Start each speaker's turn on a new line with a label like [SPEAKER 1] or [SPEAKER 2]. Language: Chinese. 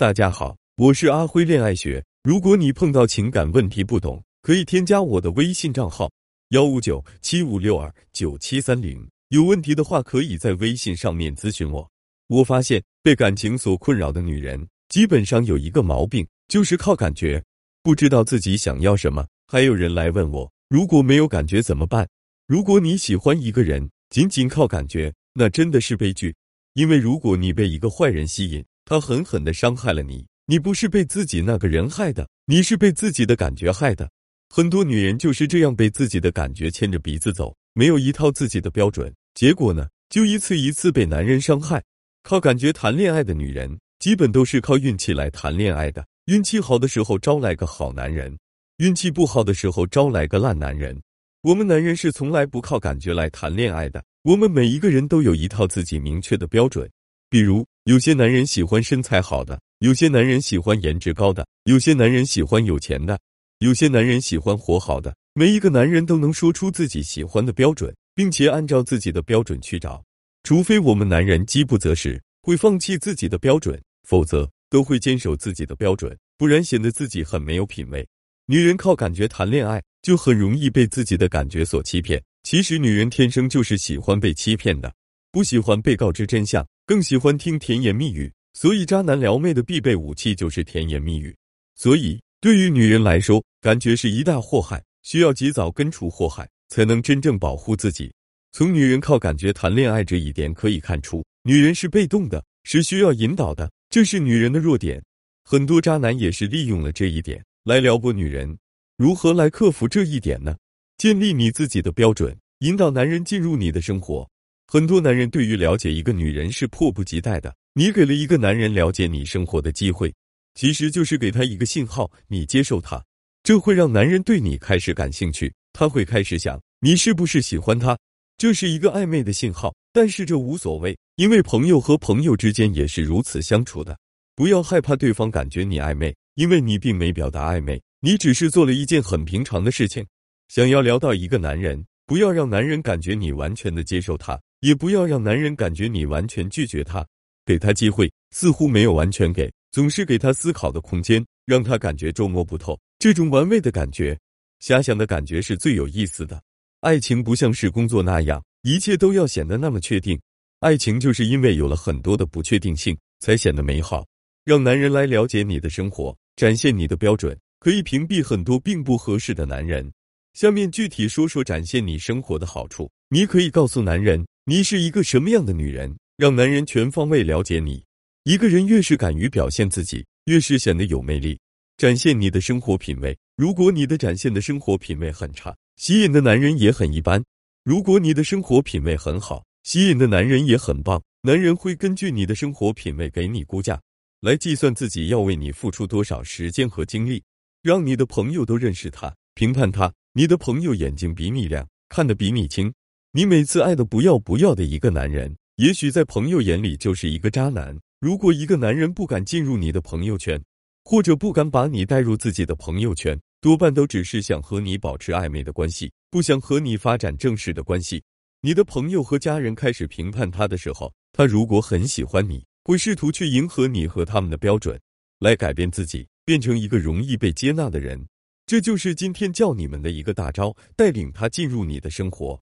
[SPEAKER 1] 大家好，我是阿辉恋爱学。如果你碰到情感问题不懂，可以添加我的微信账号幺五九七五六二九七三零。有问题的话，可以在微信上面咨询我。我发现被感情所困扰的女人，基本上有一个毛病，就是靠感觉，不知道自己想要什么。还有人来问我，如果没有感觉怎么办？如果你喜欢一个人，仅仅靠感觉，那真的是悲剧。因为如果你被一个坏人吸引，他狠狠的伤害了你，你不是被自己那个人害的，你是被自己的感觉害的。很多女人就是这样被自己的感觉牵着鼻子走，没有一套自己的标准，结果呢，就一次一次被男人伤害。靠感觉谈恋爱的女人，基本都是靠运气来谈恋爱的。运气好的时候招来个好男人，运气不好的时候招来个烂男人。我们男人是从来不靠感觉来谈恋爱的。我们每一个人都有一套自己明确的标准，比如有些男人喜欢身材好的，有些男人喜欢颜值高的，有些男人喜欢有钱的，有些男人喜欢活好的。每一个男人都能说出自己喜欢的标准，并且按照自己的标准去找。除非我们男人饥不择食，会放弃自己的标准，否则都会坚守自己的标准，不然显得自己很没有品味。女人靠感觉谈恋爱，就很容易被自己的感觉所欺骗。其实女人天生就是喜欢被欺骗的，不喜欢被告知真相，更喜欢听甜言蜜语。所以渣男撩妹的必备武器就是甜言蜜语。所以对于女人来说，感觉是一大祸害，需要及早根除祸害，才能真正保护自己。从女人靠感觉谈恋爱这一点可以看出，女人是被动的，是需要引导的，这是女人的弱点。很多渣男也是利用了这一点来撩拨女人。如何来克服这一点呢？建立你自己的标准，引导男人进入你的生活。很多男人对于了解一个女人是迫不及待的。你给了一个男人了解你生活的机会，其实就是给他一个信号，你接受他，这会让男人对你开始感兴趣。他会开始想你是不是喜欢他，这是一个暧昧的信号。但是这无所谓，因为朋友和朋友之间也是如此相处的。不要害怕对方感觉你暧昧，因为你并没表达暧昧，你只是做了一件很平常的事情。想要聊到一个男人，不要让男人感觉你完全的接受他，也不要让男人感觉你完全拒绝他，给他机会，似乎没有完全给，总是给他思考的空间，让他感觉捉摸不透。这种玩味的感觉，遐想的感觉是最有意思的。爱情不像是工作那样，一切都要显得那么确定。爱情就是因为有了很多的不确定性，才显得美好。让男人来了解你的生活，展现你的标准，可以屏蔽很多并不合适的男人。下面具体说说展现你生活的好处。你可以告诉男人你是一个什么样的女人，让男人全方位了解你。一个人越是敢于表现自己，越是显得有魅力。展现你的生活品味。如果你的展现的生活品味很差，吸引的男人也很一般；如果你的生活品味很好，吸引的男人也很棒。男人会根据你的生活品味给你估价，来计算自己要为你付出多少时间和精力，让你的朋友都认识他，评判他。你的朋友眼睛比你亮，看得比你清。你每次爱的不要不要的一个男人，也许在朋友眼里就是一个渣男。如果一个男人不敢进入你的朋友圈，或者不敢把你带入自己的朋友圈，多半都只是想和你保持暧昧的关系，不想和你发展正式的关系。你的朋友和家人开始评判他的时候，他如果很喜欢你，会试图去迎合你和他们的标准，来改变自己，变成一个容易被接纳的人。这就是今天教你们的一个大招，带领他进入你的生活。